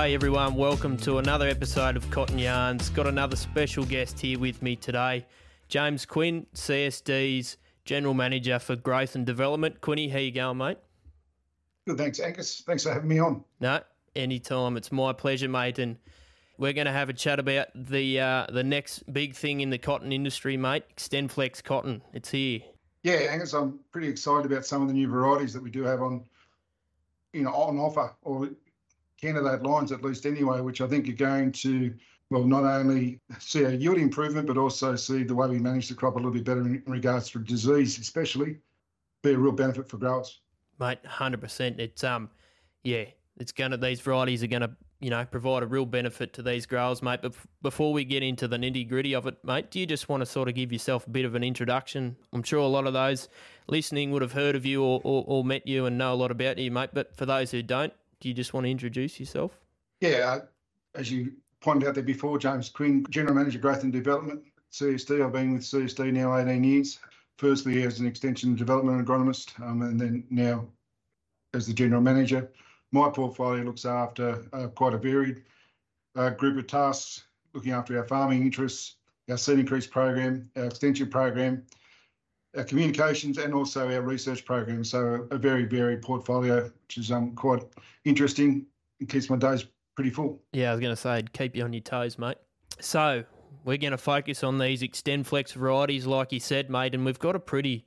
G'day everyone, welcome to another episode of Cotton Yarns. Got another special guest here with me today, James Quinn, CSD's General Manager for Growth and Development. Quinny, how you going, mate? Good, thanks, Angus. Thanks for having me on. No, anytime. It's my pleasure, mate. And we're going to have a chat about the uh, the next big thing in the cotton industry, mate. XtendFlex Cotton. It's here. Yeah, Angus, I'm pretty excited about some of the new varieties that we do have on, you know, on offer or candidate lines at least anyway, which I think are going to well not only see a yield improvement but also see the way we manage the crop a little bit better in regards to disease, especially, be a real benefit for growers. Mate, hundred percent. It's um, yeah, it's gonna these varieties are gonna you know, provide a real benefit to these growers, mate. But before we get into the nitty gritty of it, mate, do you just want to sort of give yourself a bit of an introduction? I'm sure a lot of those listening would have heard of you or, or, or met you and know a lot about you, mate. But for those who don't, do you just want to introduce yourself? Yeah, uh, as you pointed out there before, James Quinn, General Manager Growth and Development, CSD. I've been with CSD now 18 years. Firstly, as an extension development agronomist, um, and then now as the General Manager my portfolio looks after uh, quite a varied uh, group of tasks, looking after our farming interests, our seed increase program, our extension program, our communications, and also our research program. So a very varied portfolio, which is um, quite interesting and keeps my days pretty full. Yeah, I was going to say, keep you on your toes, mate. So we're going to focus on these XtendFlex varieties, like you said, mate, and we've got a pretty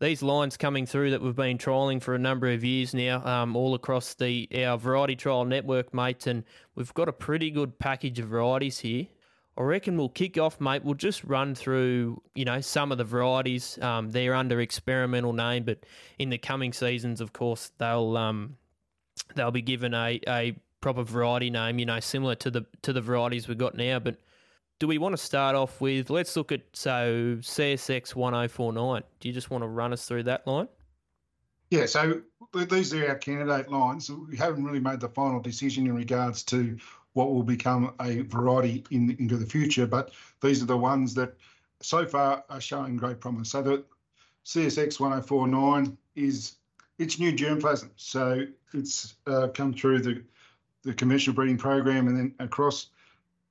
these lines coming through that we've been trialling for a number of years now, um, all across the our variety trial network, mates, and we've got a pretty good package of varieties here. I reckon we'll kick off, mate. We'll just run through, you know, some of the varieties. Um, they're under experimental name, but in the coming seasons, of course, they'll um, they'll be given a, a proper variety name, you know, similar to the to the varieties we've got now. But do we want to start off with? Let's look at so CSX one zero oh four nine. Do you just want to run us through that line? Yeah, so these are our candidate lines. We haven't really made the final decision in regards to what will become a variety in into the future, but these are the ones that so far are showing great promise. So the CSX 1049 is it's new germplasm, so it's uh, come through the the commercial breeding program and then across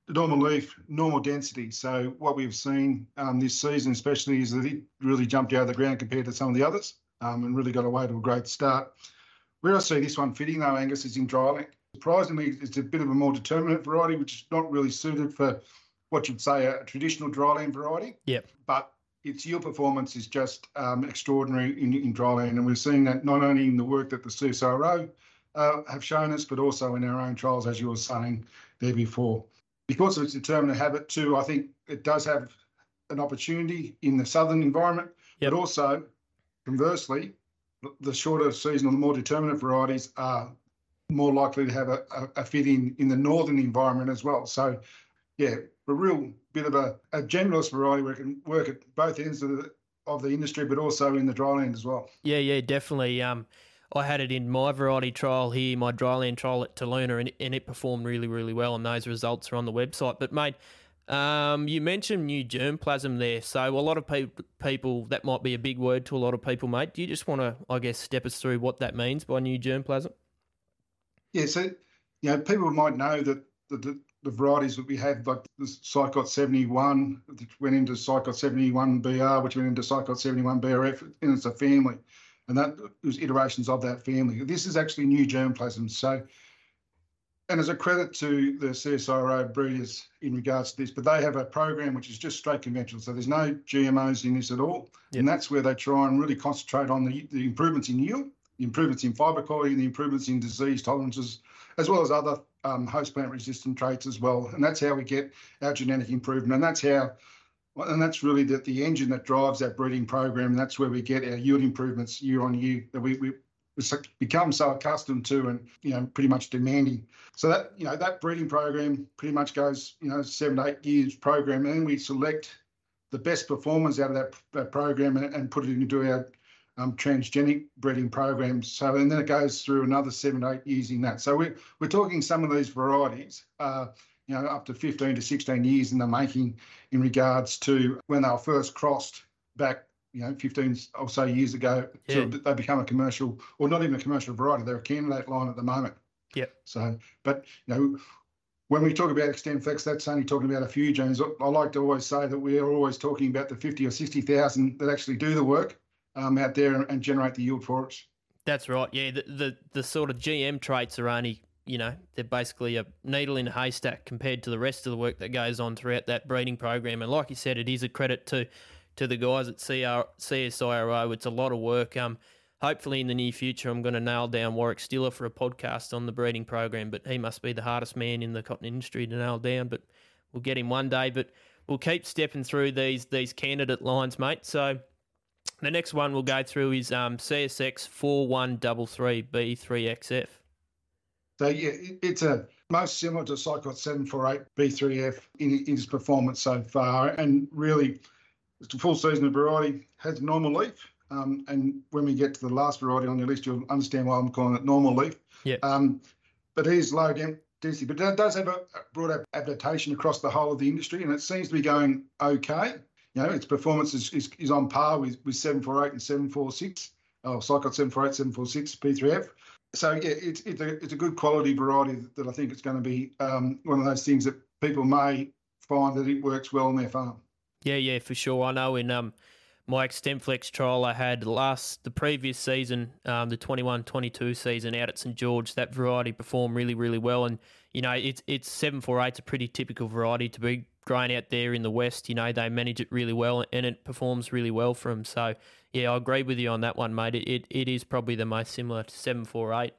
the normal leaf, normal density. So what we've seen um, this season, especially, is that it really jumped out of the ground compared to some of the others, um, and really got away to a great start. Where I see this one fitting, though, Angus, is in dryland. Surprisingly, it's a bit of a more determinate variety, which is not really suited for what you'd say a traditional dryland variety. Yep. But its yield performance is just um, extraordinary in, in dryland, and we're seeing that not only in the work that the CSIRO uh, have shown us, but also in our own trials, as you were saying there before because of its determinate habit too, I think it does have an opportunity in the southern environment, yep. but also conversely, the shorter seasonal, the more determinate varieties are more likely to have a, a, a, fit in in the northern environment as well. So, yeah, a real bit of a, a generalist variety where it can work at both ends of the of the industry, but also in the dryland as well. Yeah, yeah, definitely. Um, I had it in my variety trial here, my dryland trial at Taluna, and, and it performed really, really well. And those results are on the website. But mate, um, you mentioned new germplasm there, so a lot of pe- people that might be a big word to a lot of people, mate. Do you just want to, I guess, step us through what that means by new germplasm? Yeah, so you know, people might know that the, the, the varieties that we have, like the Sicot 71, which went into Sicot 71 BR, which went into Sicot 71 BRF, and it's a family and that was iterations of that family. This is actually new germplasm. So, and as a credit to the CSIRO breeders in regards to this, but they have a program which is just straight conventional. So there's no GMOs in this at all. Yep. And that's where they try and really concentrate on the, the improvements in yield, improvements in fibre quality, and the improvements in disease tolerances, as well as other um, host plant resistant traits as well. And that's how we get our genetic improvement. And that's how and that's really the, the engine that drives that breeding program. And that's where we get our yield improvements year on year that we, we become so accustomed to and you know pretty much demanding. So that you know that breeding program pretty much goes you know seven to eight years program, and we select the best performers out of that, that program and, and put it into our um, transgenic breeding programs. So and then it goes through another seven eight years in that. So we're we're talking some of these varieties. Uh, you know, up to 15 to 16 years in the making in regards to when they were first crossed back, you know, 15 or so years ago. Yeah. They become a commercial, or not even a commercial variety, they're a candidate line at the moment. Yeah. So, but you know, when we talk about XtendFlex, that's only talking about a few genes. I like to always say that we are always talking about the 50 or 60,000 that actually do the work um, out there and generate the yield for us. That's right. Yeah, the, the, the sort of GM traits are only, you know, they're basically a needle in a haystack compared to the rest of the work that goes on throughout that breeding program. And like you said, it is a credit to to the guys at CR, CSIRO. It's a lot of work. Um, hopefully in the near future, I'm going to nail down Warwick Stiller for a podcast on the breeding program. But he must be the hardest man in the cotton industry to nail down. But we'll get him one day. But we'll keep stepping through these these candidate lines, mate. So the next one we'll go through is um, CSX four one double three B three XF. So yeah, it's a most similar to Sicot seven four eight B three F in, in its performance so far, and really, it's a full season of variety. Has normal leaf, um, and when we get to the last variety on your list, you'll understand why I'm calling it normal leaf. Yeah. Um, but it is low density, but it does have a broad adaptation across the whole of the industry, and it seems to be going okay. You know, its performance is, is, is on par with, with 748 and 746, oh, Sicot 748, 746, B3F. So, yeah, it's, it's, a, it's a good quality variety that I think it's going to be um, one of those things that people may find that it works well on their farm. Yeah, yeah, for sure. I know in um, my XtendFlex trial I had last the previous season, um, the 21-22 season out at St George, that variety performed really, really well. And you know, it's it's seven a pretty typical variety to be grown out there in the west. You know, they manage it really well and it performs really well for them. So yeah, I agree with you on that one, mate. It it, it is probably the most similar to seven four eight.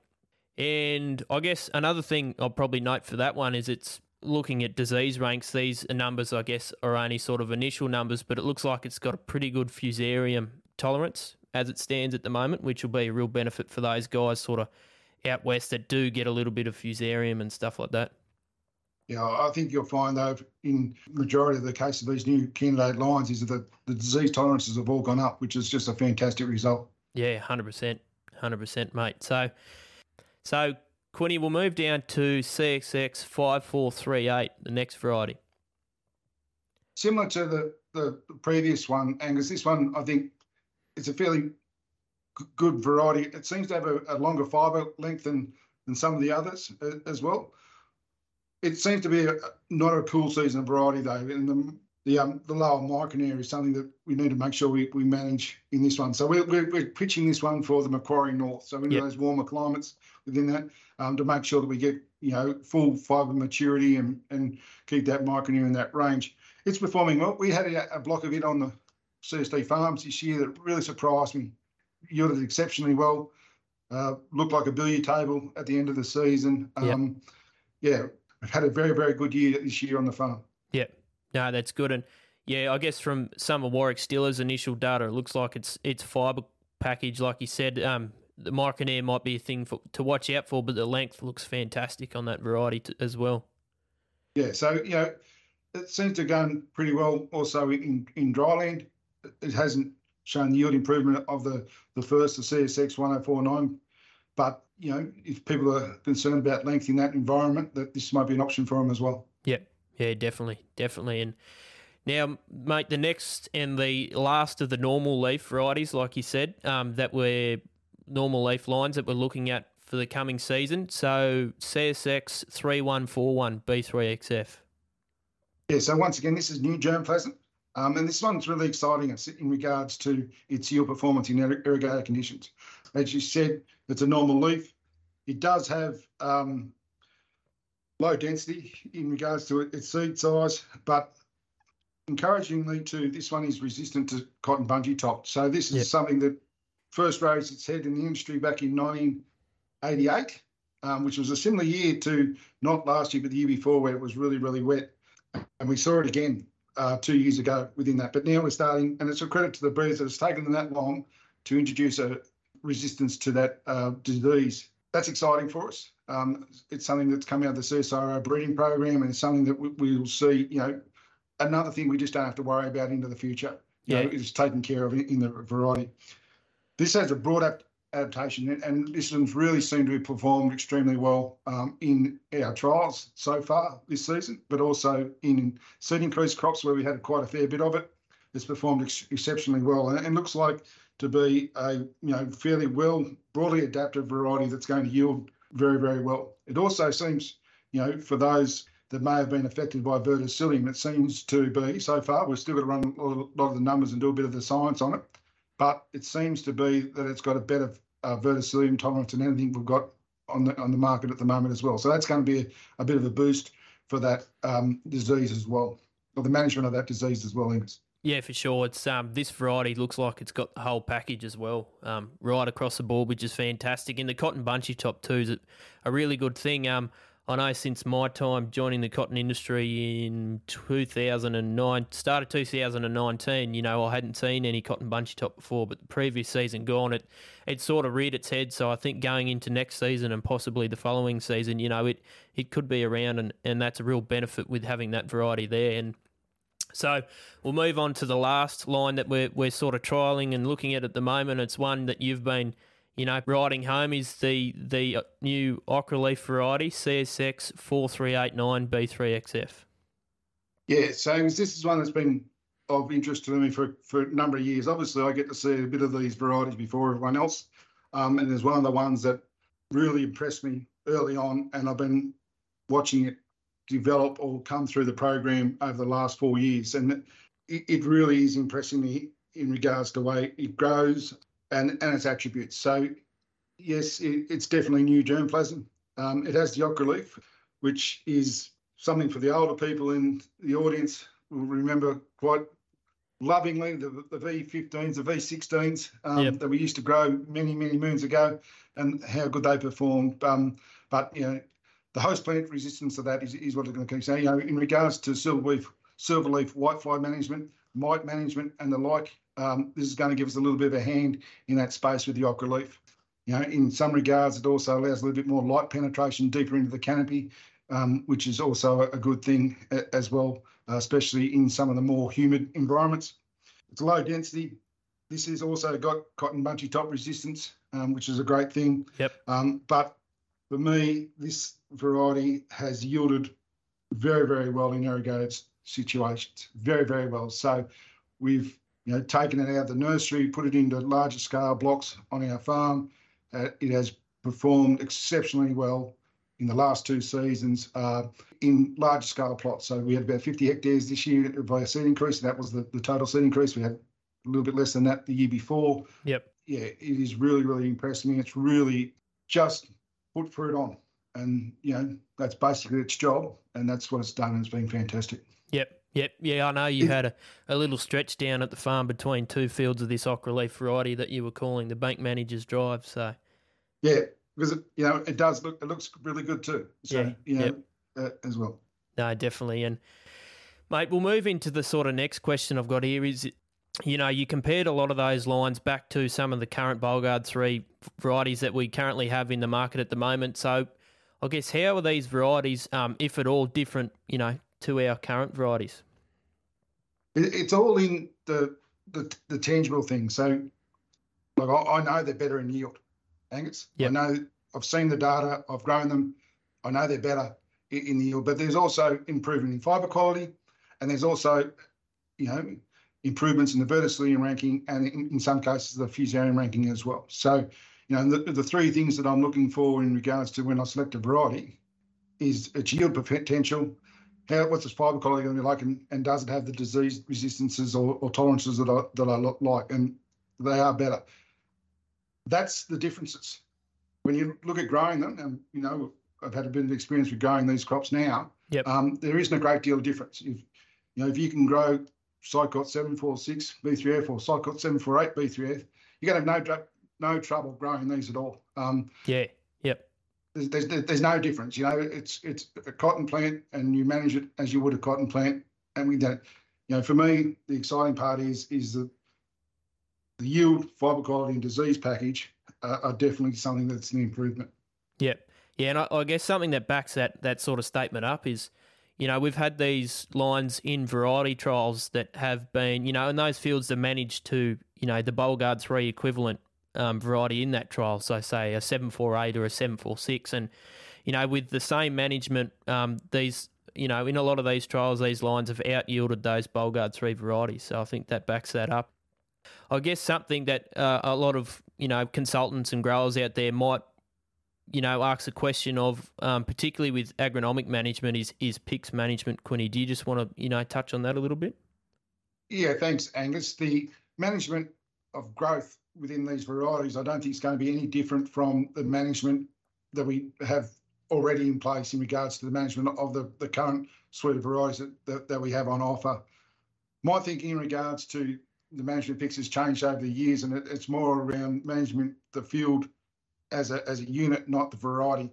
And I guess another thing I'll probably note for that one is it's looking at disease ranks, these numbers, I guess, are only sort of initial numbers, but it looks like it's got a pretty good fusarium tolerance as it stands at the moment, which will be a real benefit for those guys sort of out west that do get a little bit of fusarium and stuff like that. Yeah, I think you'll find though in majority of the cases of these new candidate lines is that the disease tolerances have all gone up, which is just a fantastic result. Yeah, hundred percent, hundred percent, mate. So, so Quinny, we'll move down to CSX 5438, the next variety. Similar to the, the previous one, Angus, this one, I think it's a fairly good variety. It seems to have a, a longer fibre length than, than some of the others uh, as well. It seems to be a, not a cool season variety, though. And the, the, um, the lower micronaire is something that we need to make sure we, we manage in this one. So we're, we're, we're pitching this one for the Macquarie North. So in yep. those warmer climates within that um, to make sure that we get you know full fibre maturity and and keep that micronaire in that range. It's performing well. We had a, a block of it on the CSD farms this year that really surprised me. Yielded exceptionally well. Uh, looked like a billiard table at the end of the season. Um, yep. Yeah, I've had a very very good year this year on the farm. Yeah, no, that's good. And yeah, I guess from some of Warwick Stiller's initial data, it looks like it's it's fibre package, like you said. Um, the micronaire might be a thing for, to watch out for, but the length looks fantastic on that variety to, as well. Yeah, so you know, it seems to have gone pretty well. Also in in dryland, it hasn't shown yield improvement of the the first, the CSX 1049. But you know, if people are concerned about length in that environment, that this might be an option for them as well. Yeah, yeah, definitely, definitely, and. Now, mate, the next and the last of the normal leaf varieties, like you said, um, that we're normal leaf lines that we're looking at for the coming season. So CSX 3141 B3XF. Yeah, so once again, this is new germplasm. Um, and this one's really exciting it's in regards to its yield performance in irrigated conditions. As you said, it's a normal leaf. It does have um, low density in regards to its seed size, but encouragingly too, this one is resistant to cotton bunchy top. So this is yep. something that first raised its head in the industry back in 1988, um, which was a similar year to not last year, but the year before, where it was really, really wet. And we saw it again uh, two years ago within that. But now we're starting, and it's a credit to the breeders that it's taken them that long to introduce a resistance to that uh, disease. That's exciting for us. Um, it's something that's come out of the CSIRO breeding program, and it's something that we, will see. You know, another thing we just don't have to worry about into the future. You yeah, know, it's taken care of in the variety. This has a broad adaptation, and this one's really seemed to have performed extremely well um, in our trials so far this season, but also in seed increased crops where we had quite a fair bit of it. It's performed ex- exceptionally well, and, and looks like to be a you know fairly well broadly adapted variety that's going to yield very, very well. It also seems, you know, for those that may have been affected by verticillium, it seems to be so far. We've still got to run a lot of the numbers and do a bit of the science on it, but it seems to be that it's got a better uh, verticillium tolerance than anything we've got on the on the market at the moment as well. So that's going to be a, a bit of a boost for that um, disease as well, or the management of that disease as well, Angus. Yeah, for sure. It's um, this variety looks like it's got the whole package as well, um, right across the board, which is fantastic. And the cotton bunchy top too is a really good thing. Um, I know since my time joining the cotton industry in 2009, start of 2019, you know, I hadn't seen any cotton bunchy top before, but the previous season gone, it it sort of reared its head. So I think going into next season and possibly the following season, you know, it it could be around, and, and that's a real benefit with having that variety there. And so we'll move on to the last line that we're we're sort of trialing and looking at at the moment. It's one that you've been you know, riding home is the the new okra leaf variety CSX four three eight nine B three XF. Yeah, so this is one that's been of interest to me for, for a number of years. Obviously, I get to see a bit of these varieties before everyone else, um, and there's one of the ones that really impressed me early on, and I've been watching it develop or come through the program over the last four years, and it, it really is impressing me in regards to the way it grows and, and its attributes. So, yes, it, it's definitely new germplasm. Um, it has the okra leaf, which is something for the older people in the audience will remember quite lovingly the, the V15s, the V16s um, yep. that we used to grow many, many moons ago, and how good they performed. Um, but you know, the host plant resistance to that is, is what it's going to keep saying. You know, in regards to silverleaf, silverleaf whitefly management, mite management, and the like, um, this is going to give us a little bit of a hand in that space with the okra leaf. You know, in some regards, it also allows a little bit more light penetration deeper into the canopy, um, which is also a good thing as well, uh, especially in some of the more humid environments. It's low density. This has also got cotton bunchy top resistance, um, which is a great thing. Yep. Um, but for me, this variety has yielded very, very well in irrigated situations. Very, very well. So we've you know, taken it out of the nursery, put it into larger scale blocks on our farm. Uh, it has performed exceptionally well in the last two seasons uh, in large scale plots. So we had about 50 hectares this year by a seed increase. That was the, the total seed increase. We had a little bit less than that the year before. Yep. Yeah, it is really, really impressing me. It's really just put fruit on. And, you know, that's basically its job. And that's what it's done. It's been fantastic. Yep. Yep, yeah, I know you had a, a little stretch down at the farm between two fields of this okra leaf variety that you were calling the bank manager's drive. So, yeah, because it, you know it does look it looks really good too. So, yeah, you know, yep. uh, as well. No, definitely, and mate, we'll move into the sort of next question I've got here. Is you know you compared a lot of those lines back to some of the current Bollgard three varieties that we currently have in the market at the moment. So, I guess how are these varieties, um, if at all, different? You know, to our current varieties? It's all in the the, the tangible things. So, like I, I, know they're better in yield, Angus. Yep. I know I've seen the data. I've grown them. I know they're better in, in the yield. But there's also improvement in fibre quality, and there's also, you know, improvements in the verticillium ranking, and in, in some cases the fusarium ranking as well. So, you know, the, the three things that I'm looking for in regards to when I select a variety is its yield potential, how what's its fibre quality going to be like, and, and does it have the disease resistances or, or tolerances that I that I like, and they are better. That's the differences. When you look at growing them, and you know I've had a bit of experience with growing these crops now. Yep. Um, there isn't a great deal of difference. If you know if you can grow Sicot 746 B3F or Sicot 748 B3F, you're going to have no no trouble growing these at all. Um, yeah. Yep there's, there's, there's no difference. You know, it's it's a cotton plant, and you manage it as you would a cotton plant, and we don't. You know, for me, the exciting part is is the the yield, fibre quality, and disease package are, are definitely something that's an improvement. Yep. Yeah, and I, I, guess something that backs that that sort of statement up is, you know, we've had these lines in variety trials that have been, you know, in those fields that managed to, you know, the Bollgard three equivalent um, variety in that trial. So, say a 748 or a 746. And, you know, with the same management, um, these, you know, in a lot of these trials, these lines have out yielded those Bollgard 3 varieties. So, I think that backs that up. I guess something that uh, a lot of, you know, consultants and growers out there might you know, asks a question of, um, particularly with agronomic management, is is PIX management. Quinny, do you just want to, you know, touch on that a little bit? Yeah, thanks, Angus. The management of growth within these varieties, I don't think it's going to be any different from the management that we have already in place in regards to the management of the, the current suite of varieties that, that, that we have on offer. My thinking in regards to the management PIX has changed over the years, and it, it's more around management the field as a as a unit, not the variety.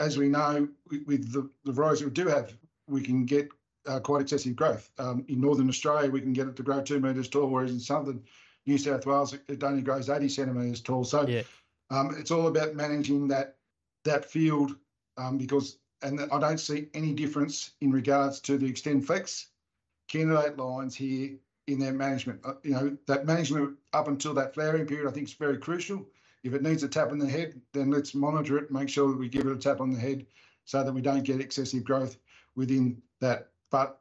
As we know, with, with the, the varieties we do have, we can get uh, quite excessive growth. Um, in northern Australia, we can get it to grow two metres tall, whereas in southern New South Wales, it only grows 80 centimetres tall. So yeah. um, it's all about managing that that field um, because, and I don't see any difference in regards to the XtendFlex candidate lines here in their management. Uh, you know, that management up until that flowering period, I think is very crucial. If it needs a tap on the head, then let's monitor it, make sure that we give it a tap on the head so that we don't get excessive growth within that. But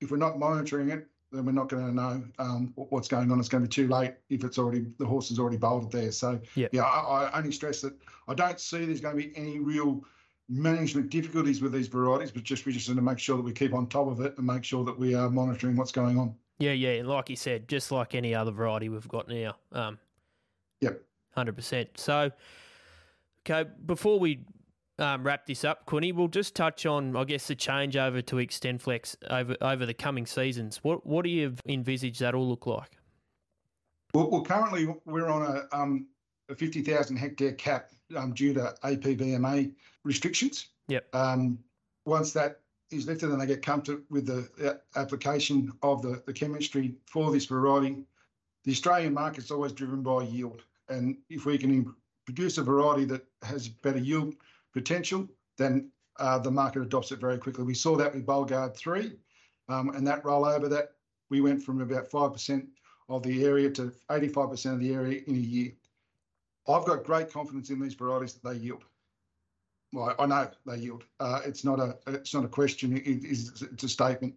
if we're not monitoring it, then we're not going to know um, what's going on. It's going to be too late if it's already the horse is already bolted there. So yep. yeah, I, I, only stress that I don't see there's going to be any real management difficulties with these varieties, but just we just need to make sure that we keep on top of it and make sure that we are monitoring what's going on. Yeah, yeah, like you said, just like any other variety we've got now. Um, yep, hundred percent. So, okay, before we um, wrap this up, Quinny, we'll just touch on, I guess, the changeover to XtendFlex over over the coming seasons. What what do you envisage that will look like? Well, well currently we're on a um, a fifty thousand hectare cap um, due to APVMA restrictions. Yep. Um, once that is lifted and they get comfortable with the uh, application of the, the chemistry for this variety, the Australian market's always driven by yield. And if we can produce a variety that has better yield potential, then uh, the market adopts it very quickly. We saw that with Bollgard 3 um, and that rollover that we went from about 5% of the area to 85% of the area in a year. I've got great confidence in these varieties that they yield. Well, I know they yield. Uh, it's not a it's not a question. It, it's, a statement.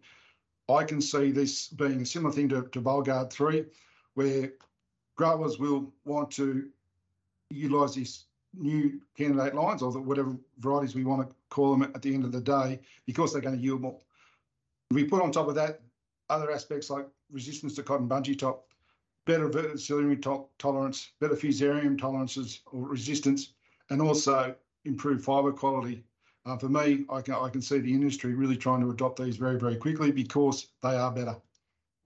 I can see this being a similar thing to, Bollgard 3, where growers will want to utilise these new candidate lines or whatever varieties we want to call them at the end of the day because they're going to yield more. We put on top of that other aspects like resistance to cotton bunchy top, better verticillary to- tolerance, better fusarium tolerances or resistance, and also improved fibre quality. Uh, for me, I can I can see the industry really trying to adopt these very very quickly because they are better.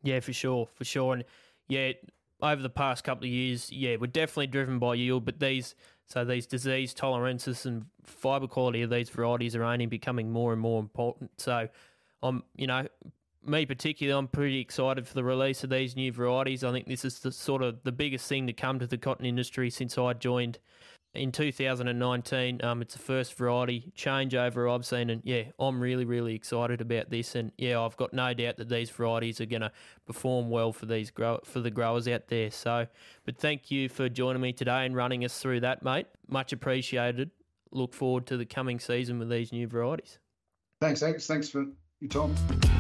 Yeah, for sure, for sure, and yeah, over the past couple of years, yeah, we're definitely driven by yield, but these so these disease tolerances and fibre quality of these varieties are only becoming more and more important. So I'm, you know, me particularly, I'm pretty excited for the release of these new varieties. I think this is the sort of the biggest thing to come to the cotton industry since I joined in 2019. Um, it's the first variety changeover I've seen, and yeah, I'm really, really excited about this. And yeah, I've got no doubt that these varieties are going to perform well for these grow for the growers out there. So, but thank you for joining me today and running us through that, mate. Much appreciated. Look forward to the coming season with these new varieties. Thanks, thanks, thanks for your time.